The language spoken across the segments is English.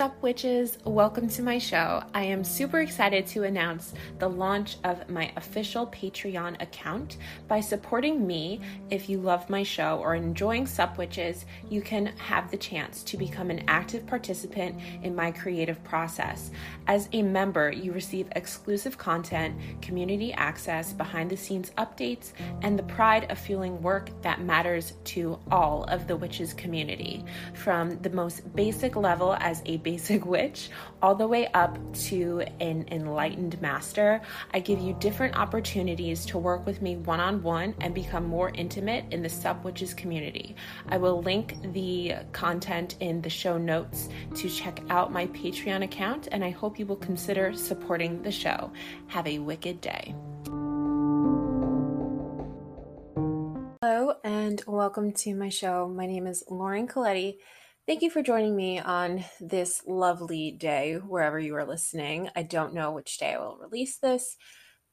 up, witches? Welcome to my show. I am super excited to announce the launch of my official Patreon account. By supporting me, if you love my show or enjoying Sup Witches, you can have the chance to become an active participant in my creative process. As a member, you receive exclusive content, community access, behind the scenes updates, and the pride of fueling work that matters to all of the witches community. From the most basic level as a basic witch all the way up to an enlightened master. I give you different opportunities to work with me one on one and become more intimate in the Sup Witches community. I will link the content in the show notes to check out my Patreon account, and I hope you will consider supporting the show. Have a wicked day. Hello, and welcome to my show. My name is Lauren Colletti Thank you for joining me on this lovely day, wherever you are listening. I don't know which day I will release this,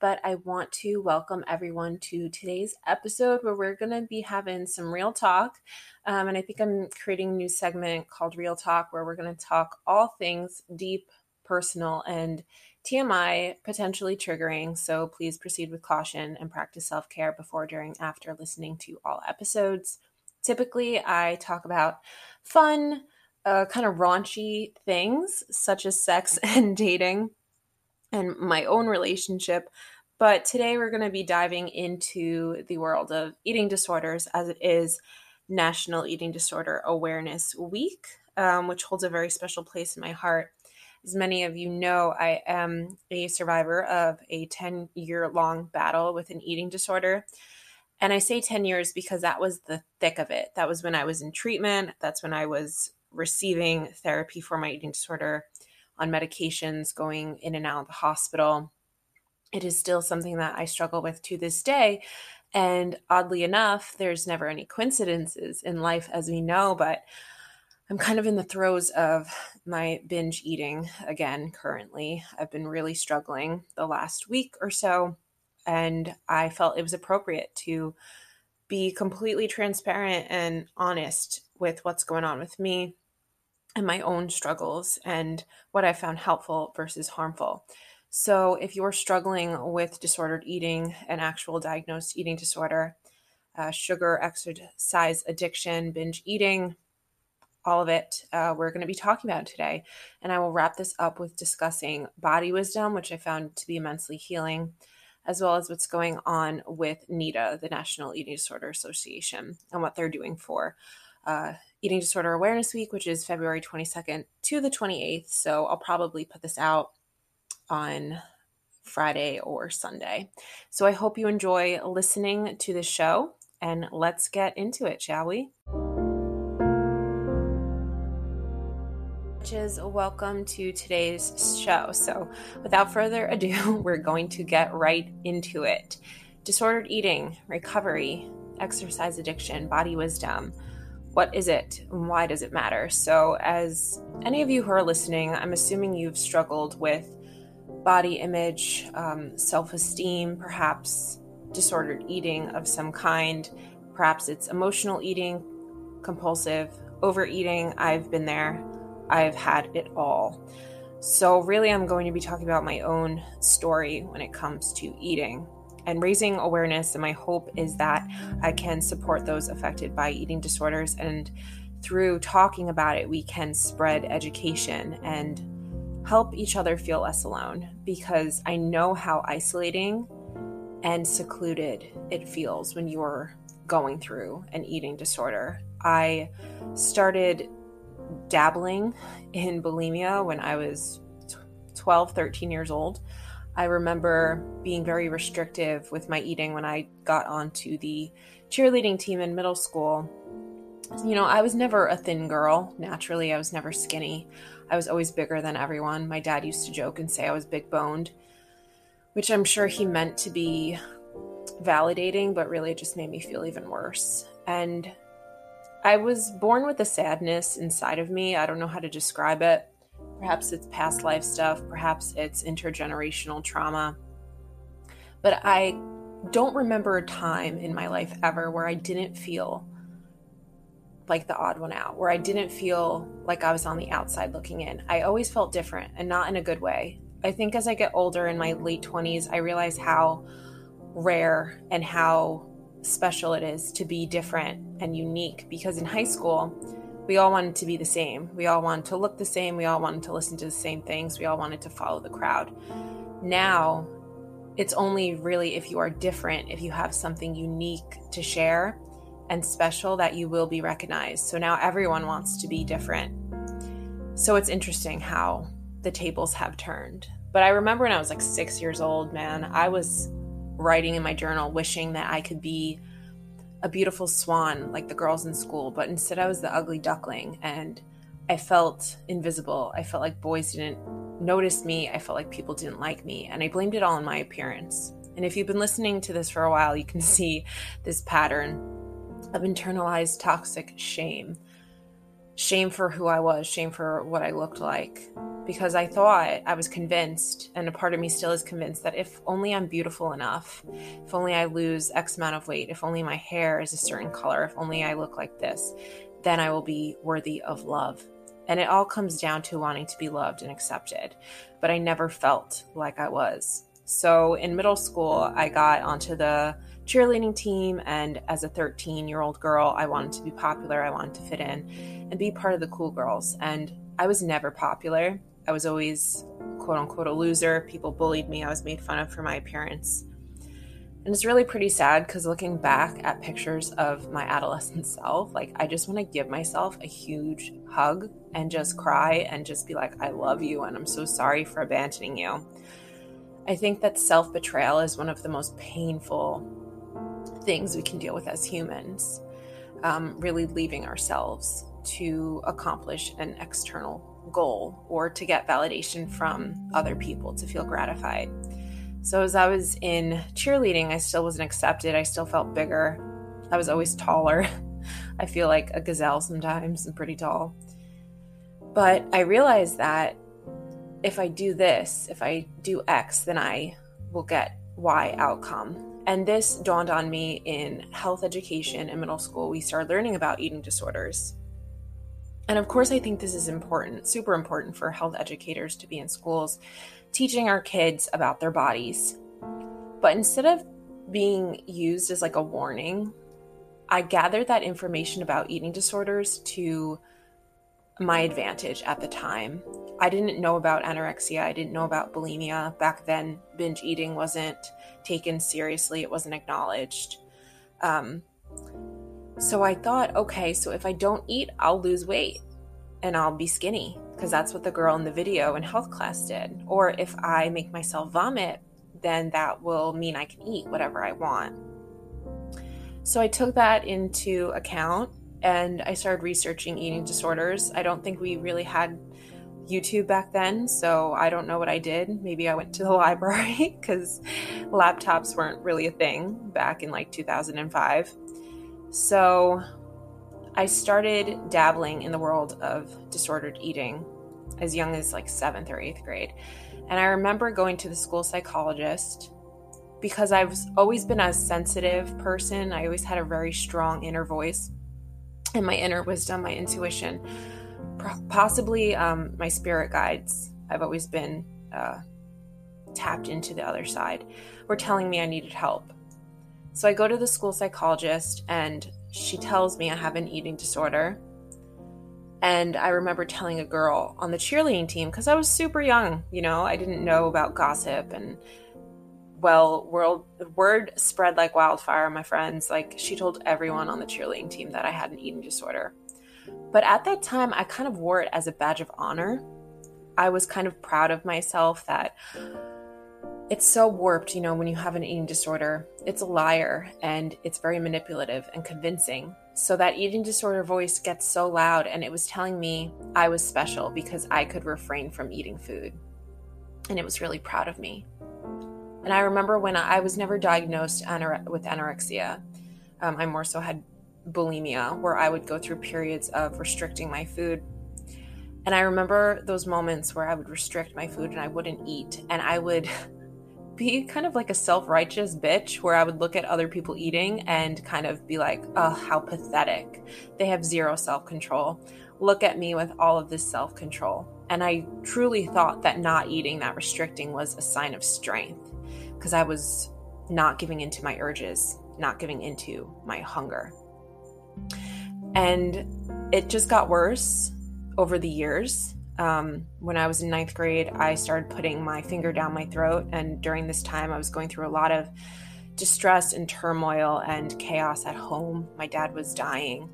but I want to welcome everyone to today's episode where we're going to be having some real talk. Um, and I think I'm creating a new segment called Real Talk where we're going to talk all things deep, personal, and TMI potentially triggering. So please proceed with caution and practice self care before, during, after listening to all episodes. Typically, I talk about fun, uh, kind of raunchy things such as sex and dating and my own relationship. But today we're going to be diving into the world of eating disorders as it is National Eating Disorder Awareness Week, um, which holds a very special place in my heart. As many of you know, I am a survivor of a 10 year long battle with an eating disorder. And I say 10 years because that was the thick of it. That was when I was in treatment. That's when I was receiving therapy for my eating disorder on medications, going in and out of the hospital. It is still something that I struggle with to this day. And oddly enough, there's never any coincidences in life, as we know, but I'm kind of in the throes of my binge eating again currently. I've been really struggling the last week or so and I felt it was appropriate to be completely transparent and honest with what's going on with me and my own struggles and what I found helpful versus harmful. So, if you're struggling with disordered eating, an actual diagnosed eating disorder, uh, sugar, exercise addiction, binge eating, all of it, uh, we're going to be talking about today. And I will wrap this up with discussing body wisdom, which I found to be immensely healing, as well as what's going on with NEDA, the National Eating Disorder Association, and what they're doing for uh, Eating Disorder Awareness Week, which is February 22nd to the 28th. So I'll probably put this out on Friday or Sunday. So I hope you enjoy listening to the show, and let's get into it, shall we? Welcome to today's show. So, without further ado, we're going to get right into it. Disordered eating, recovery, exercise addiction, body wisdom. What is it and why does it matter? So, as any of you who are listening, I'm assuming you've struggled with body image, um, self esteem, perhaps disordered eating of some kind. Perhaps it's emotional eating, compulsive overeating. I've been there. I've had it all. So, really, I'm going to be talking about my own story when it comes to eating and raising awareness. And my hope is that I can support those affected by eating disorders. And through talking about it, we can spread education and help each other feel less alone because I know how isolating and secluded it feels when you're going through an eating disorder. I started dabbling in bulimia when I was 12, 13 years old. I remember being very restrictive with my eating when I got onto the cheerleading team in middle school. You know, I was never a thin girl. Naturally, I was never skinny. I was always bigger than everyone. My dad used to joke and say I was big boned, which I'm sure he meant to be validating, but really just made me feel even worse. And I was born with a sadness inside of me. I don't know how to describe it. Perhaps it's past life stuff, perhaps it's intergenerational trauma. But I don't remember a time in my life ever where I didn't feel like the odd one out, where I didn't feel like I was on the outside looking in. I always felt different and not in a good way. I think as I get older in my late 20s, I realize how rare and how special it is to be different and unique because in high school, we all wanted to be the same. We all wanted to look the same. We all wanted to listen to the same things. We all wanted to follow the crowd. Now, it's only really if you are different, if you have something unique to share and special, that you will be recognized. So now everyone wants to be different. So it's interesting how the tables have turned. But I remember when I was like six years old, man, I was writing in my journal wishing that I could be a beautiful swan like the girls in school, but instead I was the ugly duckling and I felt invisible. I felt like boys didn't notice me. I felt like people didn't like me, and I blamed it all on my appearance. And if you've been listening to this for a while, you can see this pattern of internalized toxic shame shame for who I was, shame for what I looked like. Because I thought, I was convinced, and a part of me still is convinced that if only I'm beautiful enough, if only I lose X amount of weight, if only my hair is a certain color, if only I look like this, then I will be worthy of love. And it all comes down to wanting to be loved and accepted. But I never felt like I was. So in middle school, I got onto the cheerleading team. And as a 13 year old girl, I wanted to be popular. I wanted to fit in and be part of the cool girls. And I was never popular. I was always, quote unquote, a loser. People bullied me. I was made fun of for my appearance. And it's really pretty sad because looking back at pictures of my adolescent self, like I just want to give myself a huge hug and just cry and just be like, I love you and I'm so sorry for abandoning you. I think that self betrayal is one of the most painful things we can deal with as humans, um, really leaving ourselves to accomplish an external goal or to get validation from other people to feel gratified. So, as I was in cheerleading, I still wasn't accepted. I still felt bigger. I was always taller. I feel like a gazelle sometimes and pretty tall. But I realized that if I do this, if I do X, then I will get Y outcome. And this dawned on me in health education in middle school. We started learning about eating disorders. And of course, I think this is important, super important for health educators to be in schools, teaching our kids about their bodies. But instead of being used as like a warning, I gathered that information about eating disorders to my advantage at the time. I didn't know about anorexia, I didn't know about bulimia. Back then, binge eating wasn't taken seriously, it wasn't acknowledged. Um, so I thought, okay, so if I don't eat, I'll lose weight and I'll be skinny because that's what the girl in the video in health class did. Or if I make myself vomit, then that will mean I can eat whatever I want. So I took that into account and I started researching eating disorders. I don't think we really had YouTube back then, so I don't know what I did. Maybe I went to the library because laptops weren't really a thing back in like 2005. So I started dabbling in the world of disordered eating as young as like seventh or eighth grade. And I remember going to the school psychologist because I've always been a sensitive person. I always had a very strong inner voice and my inner wisdom, my intuition, possibly um, my spirit guides. I've always been uh, tapped into the other side, were telling me I needed help. So I go to the school psychologist, and she tells me I have an eating disorder. And I remember telling a girl on the cheerleading team, because I was super young, you know, I didn't know about gossip and well, world word spread like wildfire, my friends. Like she told everyone on the cheerleading team that I had an eating disorder. But at that time, I kind of wore it as a badge of honor. I was kind of proud of myself that it's so warped, you know, when you have an eating disorder. It's a liar and it's very manipulative and convincing. So that eating disorder voice gets so loud and it was telling me I was special because I could refrain from eating food. And it was really proud of me. And I remember when I, was never diagnosed anore- with anorexia, um, I more so had bulimia, where I would go through periods of restricting my food. And I remember those moments where I would restrict my food and I wouldn't eat, and I would be kind of like a self righteous bitch where I would look at other people eating and kind of be like, oh, how pathetic. They have zero self control. Look at me with all of this self control. And I truly thought that not eating, that restricting was a sign of strength because I was not giving into my urges, not giving into my hunger. And it just got worse over the years um, when I was in ninth grade, I started putting my finger down my throat. And during this time, I was going through a lot of distress and turmoil and chaos at home. My dad was dying,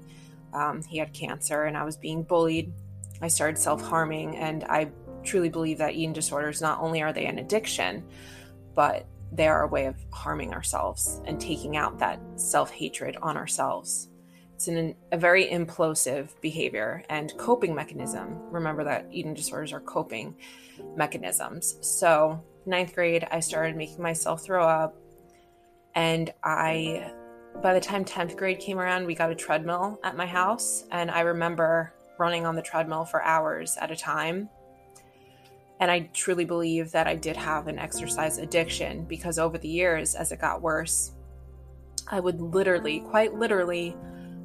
um, he had cancer, and I was being bullied. I started self harming, and I truly believe that eating disorders not only are they an addiction, but they are a way of harming ourselves and taking out that self hatred on ourselves. It's an, a very implosive behavior and coping mechanism. Remember that eating disorders are coping mechanisms. So, ninth grade, I started making myself throw up. And I, by the time 10th grade came around, we got a treadmill at my house. And I remember running on the treadmill for hours at a time. And I truly believe that I did have an exercise addiction because over the years, as it got worse, I would literally, quite literally,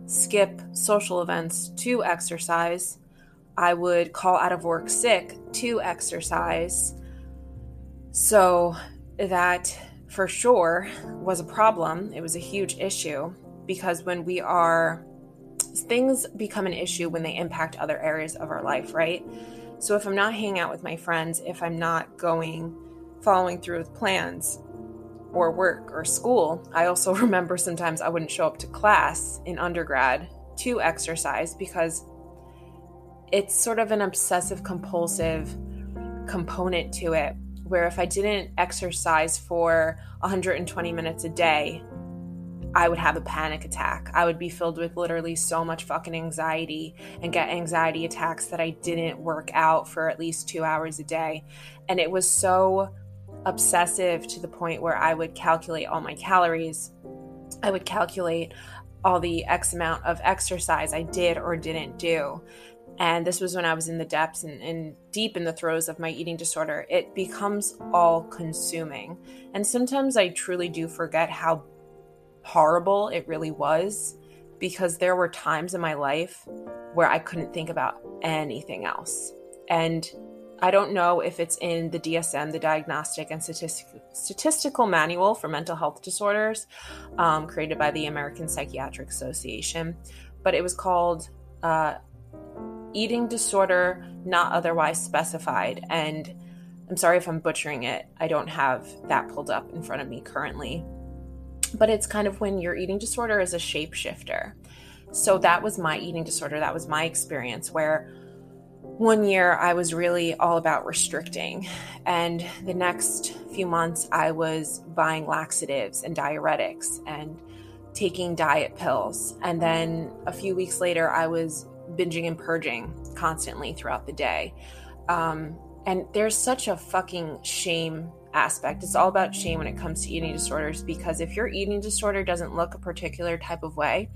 skip social events to exercise. I would call out of work sick to exercise. So that for sure was a problem. It was a huge issue because when we are, things become an issue when they impact other areas of our life, right? So if I'm not hanging out with my friends, if I'm not going, following through with plans, or work or school. I also remember sometimes I wouldn't show up to class in undergrad to exercise because it's sort of an obsessive compulsive component to it where if I didn't exercise for 120 minutes a day, I would have a panic attack. I would be filled with literally so much fucking anxiety and get anxiety attacks that I didn't work out for at least two hours a day. And it was so obsessive to the point where I would calculate all my calories. I would calculate all the X amount of exercise I did or didn't do. And this was when I was in the depths and, and deep in the throes of my eating disorder. It becomes all consuming. And sometimes I truly do forget how horrible it really was because there were times in my life where I couldn't think about anything else. And I don't know if it's in the DSM, the Diagnostic and Statistic- Statistical Manual for Mental Health Disorders, um, created by the American Psychiatric Association, but it was called uh, Eating Disorder Not Otherwise Specified. And I'm sorry if I'm butchering it, I don't have that pulled up in front of me currently. But it's kind of when your eating disorder is a shapeshifter. So that was my eating disorder. That was my experience where one year I was really all about restricting. And the next few months, I was buying laxatives and diuretics and taking diet pills. And then a few weeks later, I was binging and purging constantly throughout the day. Um, and there's such a fucking shame aspect. It's all about shame when it comes to eating disorders because if your eating disorder doesn't look a particular type of way,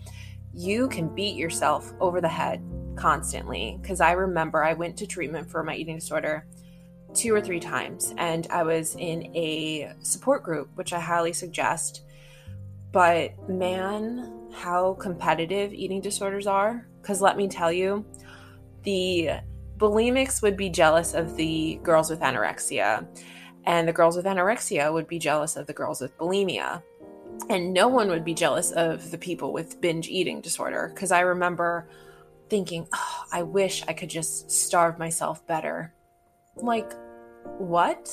you can beat yourself over the head constantly because I remember I went to treatment for my eating disorder two or three times and I was in a support group, which I highly suggest. But man, how competitive eating disorders are. Because let me tell you, the bulimics would be jealous of the girls with anorexia, and the girls with anorexia would be jealous of the girls with bulimia. And no one would be jealous of the people with binge eating disorder. Because I remember thinking, oh, I wish I could just starve myself better. Like, what?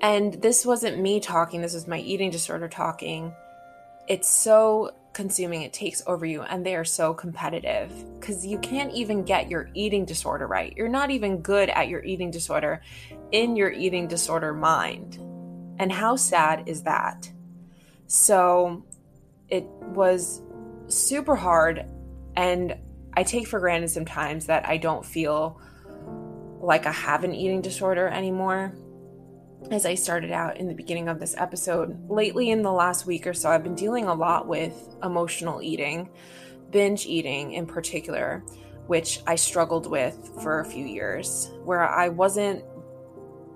And this wasn't me talking, this was my eating disorder talking. It's so consuming, it takes over you, and they are so competitive because you can't even get your eating disorder right. You're not even good at your eating disorder in your eating disorder mind. And how sad is that? So it was super hard. And I take for granted sometimes that I don't feel like I have an eating disorder anymore. As I started out in the beginning of this episode, lately in the last week or so, I've been dealing a lot with emotional eating, binge eating in particular, which I struggled with for a few years, where I wasn't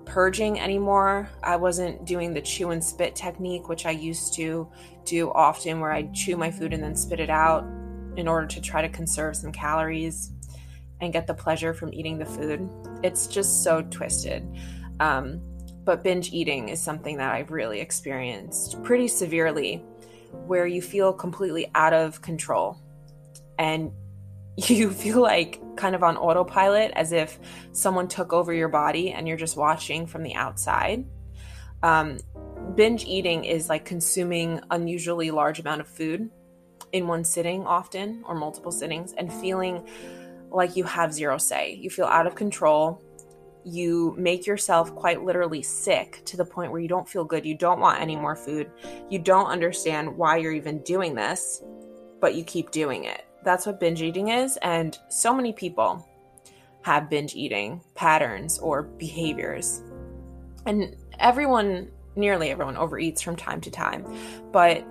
purging anymore. I wasn't doing the chew and spit technique, which I used to do often, where I'd chew my food and then spit it out in order to try to conserve some calories and get the pleasure from eating the food. It's just so twisted. Um, but binge eating is something that I've really experienced pretty severely, where you feel completely out of control and you feel like kind of on autopilot as if someone took over your body and you're just watching from the outside. Um, binge eating is like consuming unusually large amount of food in one sitting often or multiple sittings and feeling like you have zero say. You feel out of control. You make yourself quite literally sick to the point where you don't feel good. You don't want any more food. You don't understand why you're even doing this, but you keep doing it. That's what binge eating is. And so many people have binge eating patterns or behaviors. And everyone, nearly everyone, overeats from time to time. But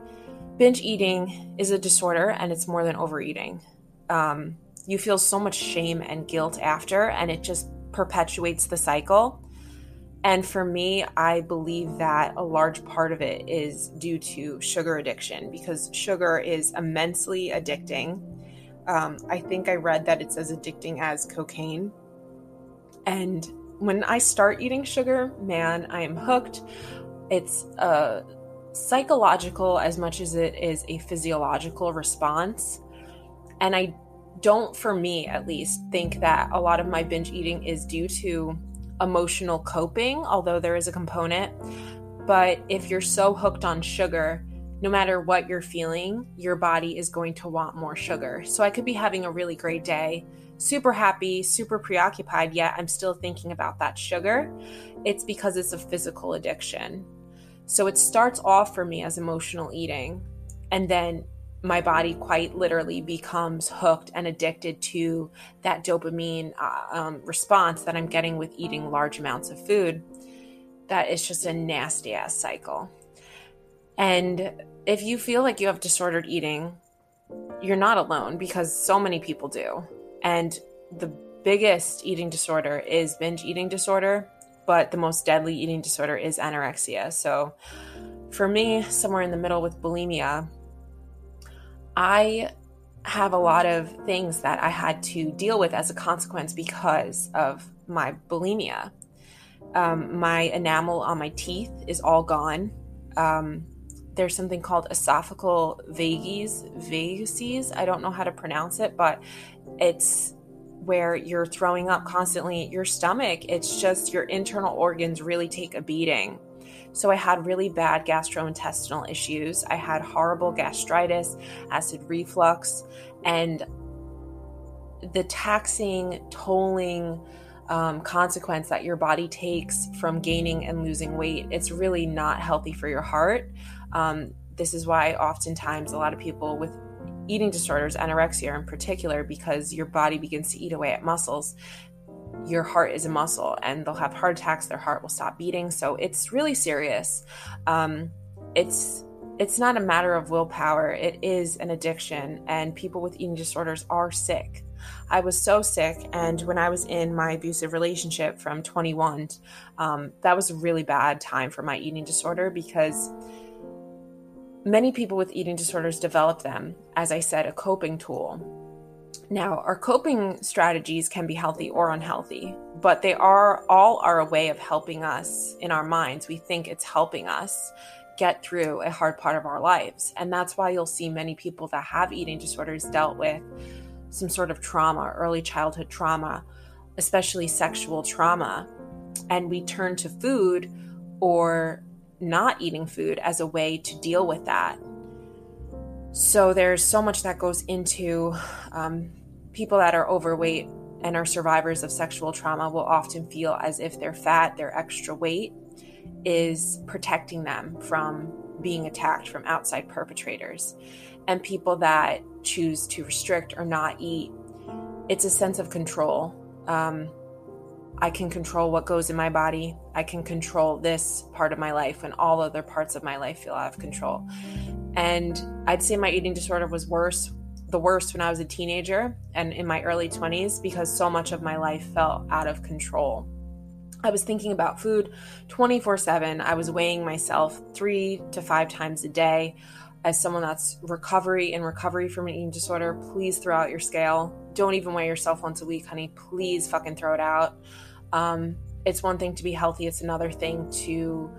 binge eating is a disorder and it's more than overeating. Um, you feel so much shame and guilt after, and it just perpetuates the cycle. And for me, I believe that a large part of it is due to sugar addiction because sugar is immensely addicting. Um, I think I read that it's as addicting as cocaine. And when I start eating sugar, man, I am hooked. It's a psychological as much as it is a physiological response. And I don't, for me at least, think that a lot of my binge eating is due to emotional coping, although there is a component. But if you're so hooked on sugar, no matter what you're feeling, your body is going to want more sugar. So I could be having a really great day, super happy, super preoccupied, yet I'm still thinking about that sugar. It's because it's a physical addiction. So it starts off for me as emotional eating, and then my body quite literally becomes hooked and addicted to that dopamine uh, um, response that I'm getting with eating large amounts of food. That is just a nasty ass cycle. And if you feel like you have disordered eating, you're not alone because so many people do. And the biggest eating disorder is binge eating disorder, but the most deadly eating disorder is anorexia. So for me, somewhere in the middle with bulimia, I have a lot of things that I had to deal with as a consequence because of my bulimia. Um, my enamel on my teeth is all gone. Um, there's something called esophageal vagus, vaguses. I don't know how to pronounce it, but it's where you're throwing up constantly your stomach. It's just your internal organs really take a beating. So I had really bad gastrointestinal issues. I had horrible gastritis, acid reflux, and the taxing, tolling um, consequence that your body takes from gaining and losing weight. It's really not healthy for your heart. Um, this is why oftentimes a lot of people with eating disorders, anorexia in particular, because your body begins to eat away at muscles your heart is a muscle and they'll have heart attacks their heart will stop beating. So it's really serious. Um, it's it's not a matter of willpower. It is an addiction and people with eating disorders are sick. I was so sick and when i was in my abusive relationship from 21 um, that was a really bad time for my eating disorder because many people with eating disorders develop them as i said a coping tool now, our coping strategies can be healthy or unhealthy, but they are all are a way of helping us in our minds. We think it's helping us get through a hard part of our lives. And that's why you'll see many people that have eating disorders dealt with some sort of trauma, early childhood trauma, especially sexual trauma. And we turn to food or not eating food as a way to deal with that. So there's so much that goes into um, people that are overweight and are survivors of sexual trauma will often feel as if their fat, their extra weight, is protecting them from being attacked from outside perpetrators. And people that choose to restrict or not eat, it's a sense of control. Um, I can control what goes in my body. I can control this part of my life when all other parts of my life feel out of control. And I'd say my eating disorder was worse the worst when I was a teenager and in my early 20s because so much of my life felt out of control. I was thinking about food 24 7. I was weighing myself three to five times a day. As someone that's recovery and recovery from an eating disorder, please throw out your scale. Don't even weigh yourself once a week, honey. Please fucking throw it out. Um, it's one thing to be healthy, it's another thing to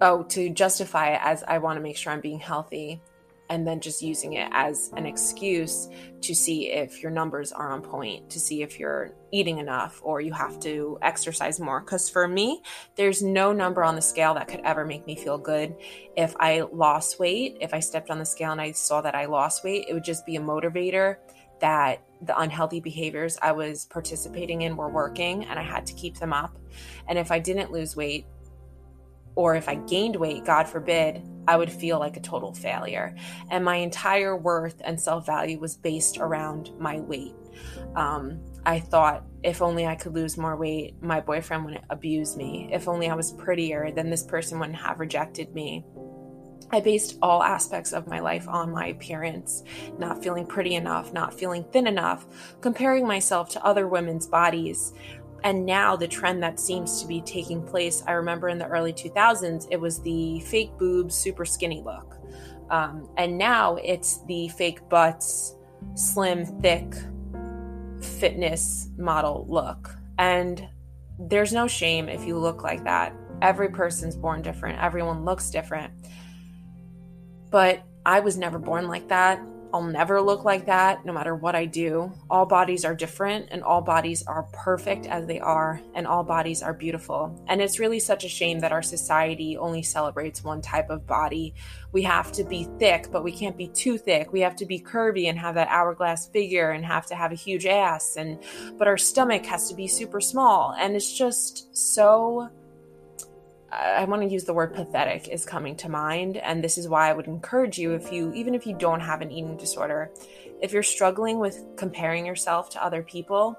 oh to justify it as I want to make sure I'm being healthy and then just using it as an excuse to see if your numbers are on point, to see if you're eating enough or you have to exercise more. Because for me, there's no number on the scale that could ever make me feel good. If I lost weight, if I stepped on the scale and I saw that I lost weight, it would just be a motivator that the unhealthy behaviors I was participating in were working and I had to keep them up. And if I didn't lose weight, or if I gained weight, God forbid, I would feel like a total failure. And my entire worth and self value was based around my weight. Um, I thought if only I could lose more weight, my boyfriend wouldn't abuse me. If only I was prettier, then this person wouldn't have rejected me. I based all aspects of my life on my appearance, not feeling pretty enough, not feeling thin enough, comparing myself to other women's bodies, and now the trend that seems to be taking place i remember in the early 2000s it was the fake boobs super skinny look. Um, and now it's the fake butts slim thick fitness model look. And there's no shame if you look like that. Every person's born different. Everyone looks different but i was never born like that I'll never look like that no matter what I do. All bodies are different and all bodies are perfect as they are, and all bodies are beautiful. And it's really such a shame that our society only celebrates one type of body. We have to be thick, but we can't be too thick. We have to be curvy and have that hourglass figure and have to have a huge ass and but our stomach has to be super small and it's just so I want to use the word pathetic is coming to mind. And this is why I would encourage you if you, even if you don't have an eating disorder, if you're struggling with comparing yourself to other people,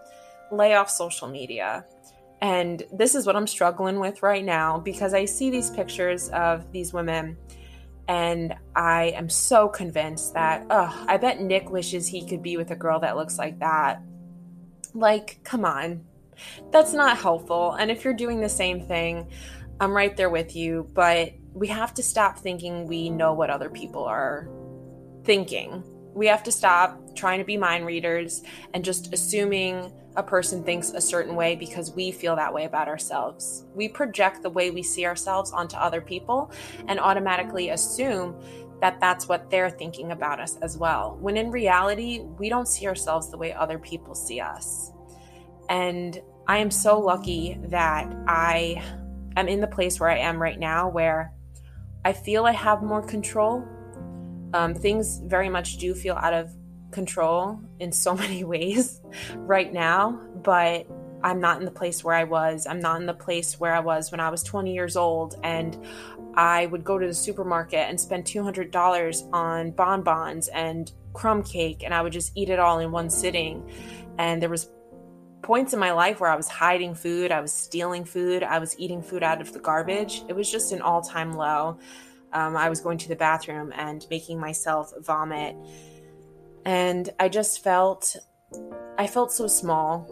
lay off social media. And this is what I'm struggling with right now because I see these pictures of these women and I am so convinced that, oh, I bet Nick wishes he could be with a girl that looks like that. Like, come on. That's not helpful. And if you're doing the same thing, I'm right there with you, but we have to stop thinking we know what other people are thinking. We have to stop trying to be mind readers and just assuming a person thinks a certain way because we feel that way about ourselves. We project the way we see ourselves onto other people and automatically assume that that's what they're thinking about us as well. When in reality, we don't see ourselves the way other people see us. And I am so lucky that I am in the place where I am right now where I feel I have more control. Um, things very much do feel out of control in so many ways right now, but I'm not in the place where I was. I'm not in the place where I was when I was 20 years old and I would go to the supermarket and spend $200 on bonbons and crumb cake and I would just eat it all in one sitting. And there was points in my life where I was hiding food, I was stealing food, I was eating food out of the garbage. It was just an all time low. Um, I was going to the bathroom and making myself vomit. And I just felt, I felt so small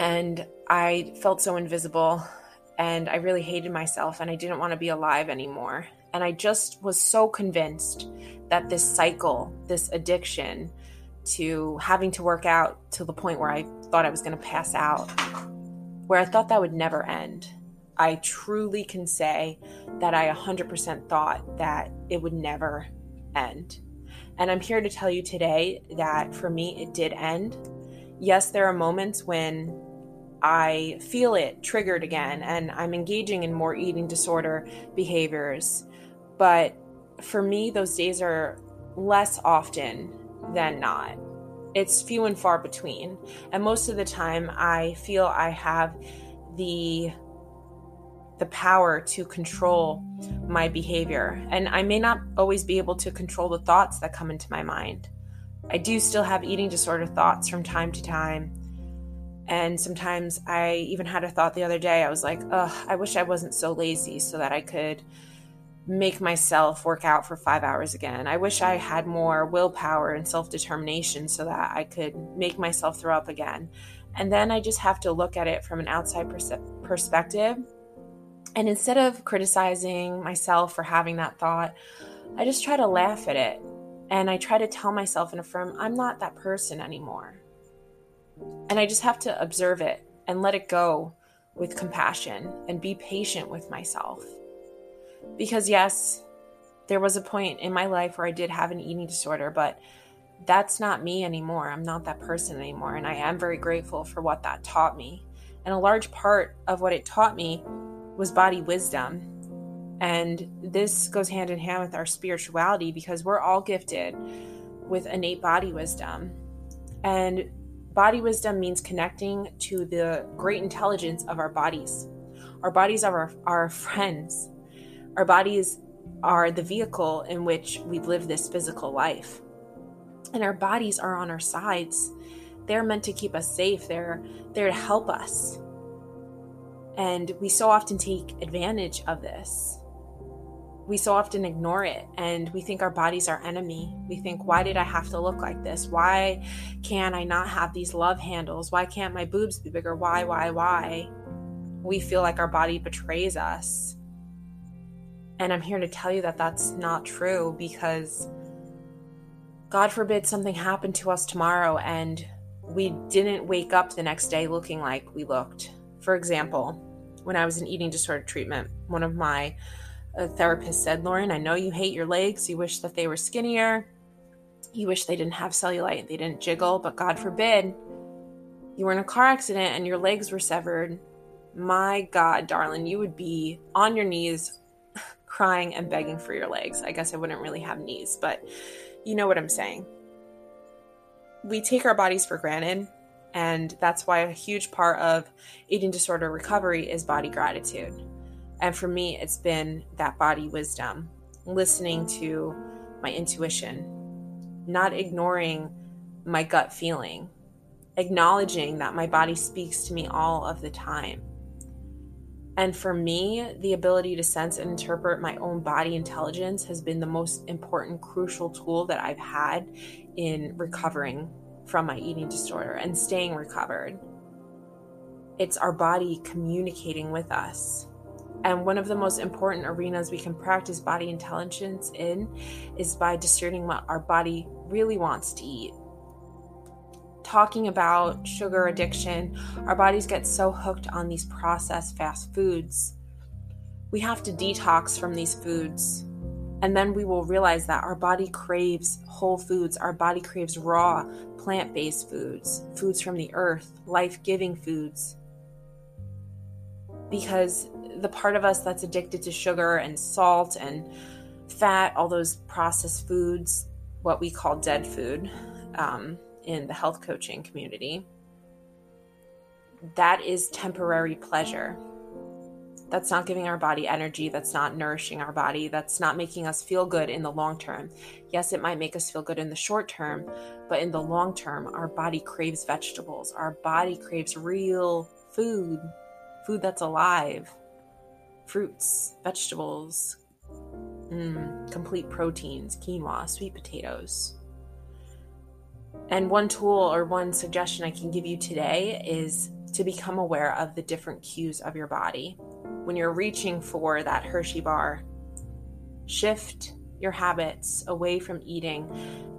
and I felt so invisible and I really hated myself and I didn't want to be alive anymore. And I just was so convinced that this cycle, this addiction, to having to work out to the point where I thought I was going to pass out, where I thought that would never end. I truly can say that I 100% thought that it would never end. And I'm here to tell you today that for me, it did end. Yes, there are moments when I feel it triggered again and I'm engaging in more eating disorder behaviors. But for me, those days are less often than not. It's few and far between. And most of the time I feel I have the the power to control my behavior. And I may not always be able to control the thoughts that come into my mind. I do still have eating disorder thoughts from time to time. And sometimes I even had a thought the other day. I was like, ugh, I wish I wasn't so lazy so that I could make myself work out for five hours again. I wish I had more willpower and self determination so that I could make myself throw up again. And then I just have to look at it from an outside pers- perspective. And instead of criticizing myself for having that thought, I just try to laugh at it. And I try to tell myself and affirm, I'm not that person anymore. And I just have to observe it and let it go with compassion and be patient with myself. Because, yes, there was a point in my life where I did have an eating disorder, but that's not me anymore. I'm not that person anymore. And I am very grateful for what that taught me. And a large part of what it taught me was body wisdom. And this goes hand in hand with our spirituality because we're all gifted with innate body wisdom. And body wisdom means connecting to the great intelligence of our bodies. Our bodies are our, our friends. Our bodies are the vehicle in which we live this physical life and our bodies are on our sides. They're meant to keep us safe. They're there to help us. And we so often take advantage of this. We so often ignore it and we think our body's our enemy. We think, why did I have to look like this? Why can I not have these love handles? Why can't my boobs be bigger? Why, why, why? We feel like our body betrays us. And I'm here to tell you that that's not true because God forbid something happened to us tomorrow and we didn't wake up the next day looking like we looked. For example, when I was in eating disorder treatment, one of my uh, therapists said, Lauren, I know you hate your legs. You wish that they were skinnier. You wish they didn't have cellulite, they didn't jiggle, but God forbid you were in a car accident and your legs were severed. My God, darling, you would be on your knees crying and begging for your legs. I guess I wouldn't really have knees, but you know what I'm saying. We take our bodies for granted, and that's why a huge part of eating disorder recovery is body gratitude. And for me, it's been that body wisdom, listening to my intuition, not ignoring my gut feeling, acknowledging that my body speaks to me all of the time and for me, the ability to sense and interpret my own body intelligence has been the most important, crucial tool that I've had in recovering from my eating disorder and staying recovered. It's our body communicating with us. And one of the most important arenas we can practice body intelligence in is by discerning what our body really wants to eat talking about sugar addiction, our bodies get so hooked on these processed fast foods. We have to detox from these foods. And then we will realize that our body craves whole foods. Our body craves raw, plant based foods, foods from the earth, life giving foods. Because the part of us that's addicted to sugar and salt and fat, all those processed foods, what we call dead food, um, in the health coaching community, that is temporary pleasure. That's not giving our body energy. That's not nourishing our body. That's not making us feel good in the long term. Yes, it might make us feel good in the short term, but in the long term, our body craves vegetables. Our body craves real food, food that's alive, fruits, vegetables, mm, complete proteins, quinoa, sweet potatoes. And one tool or one suggestion I can give you today is to become aware of the different cues of your body. When you're reaching for that Hershey bar, shift your habits away from eating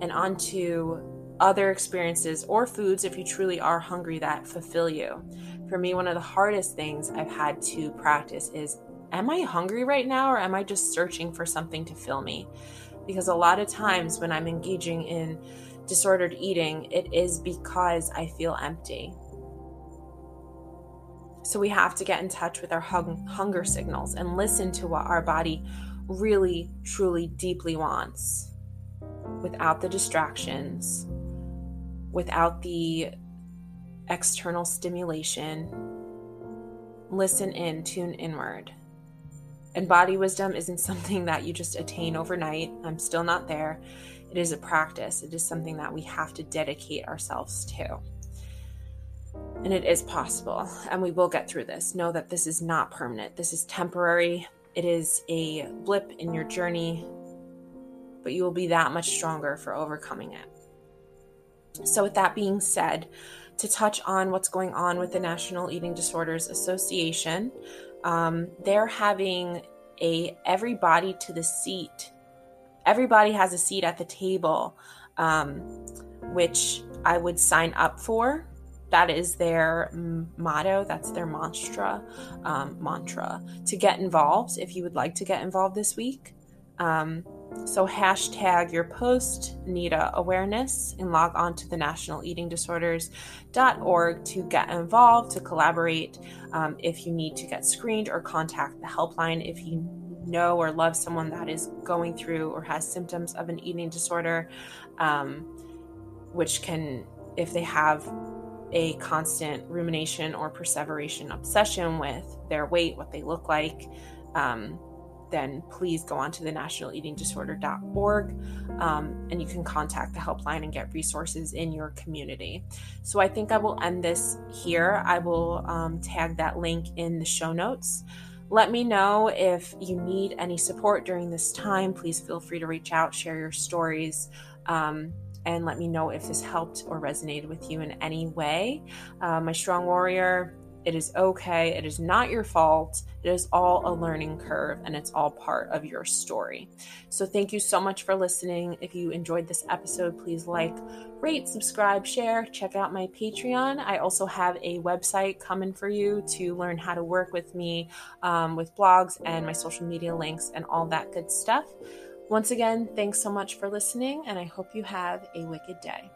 and onto other experiences or foods if you truly are hungry that fulfill you. For me, one of the hardest things I've had to practice is am I hungry right now or am I just searching for something to fill me? Because a lot of times when I'm engaging in disordered eating, it is because I feel empty. So we have to get in touch with our hung- hunger signals and listen to what our body really, truly, deeply wants without the distractions, without the external stimulation. Listen in, tune inward. And body wisdom isn't something that you just attain overnight. I'm still not there. It is a practice, it is something that we have to dedicate ourselves to. And it is possible, and we will get through this. Know that this is not permanent, this is temporary. It is a blip in your journey, but you will be that much stronger for overcoming it. So, with that being said, to touch on what's going on with the National Eating Disorders Association. Um, they're having a everybody to the seat. Everybody has a seat at the table, um, which I would sign up for. That is their motto. That's their mantra. Um, mantra to get involved. If you would like to get involved this week, um, so hashtag your post NEDA awareness and log on to the National Eating Disorders.org to get involved, to collaborate. Um, if you need to get screened or contact the helpline, if you know or love someone that is going through or has symptoms of an eating disorder, um, which can, if they have a constant rumination or perseveration obsession with their weight, what they look like, um, then please go on to the nationaleatingdisorder.org um, and you can contact the helpline and get resources in your community. So I think I will end this here. I will um, tag that link in the show notes. Let me know if you need any support during this time. Please feel free to reach out, share your stories. Um, and let me know if this helped or resonated with you in any way. Uh, my strong warrior, it is okay. It is not your fault. It is all a learning curve and it's all part of your story. So, thank you so much for listening. If you enjoyed this episode, please like, rate, subscribe, share. Check out my Patreon. I also have a website coming for you to learn how to work with me um, with blogs and my social media links and all that good stuff. Once again, thanks so much for listening, and I hope you have a wicked day.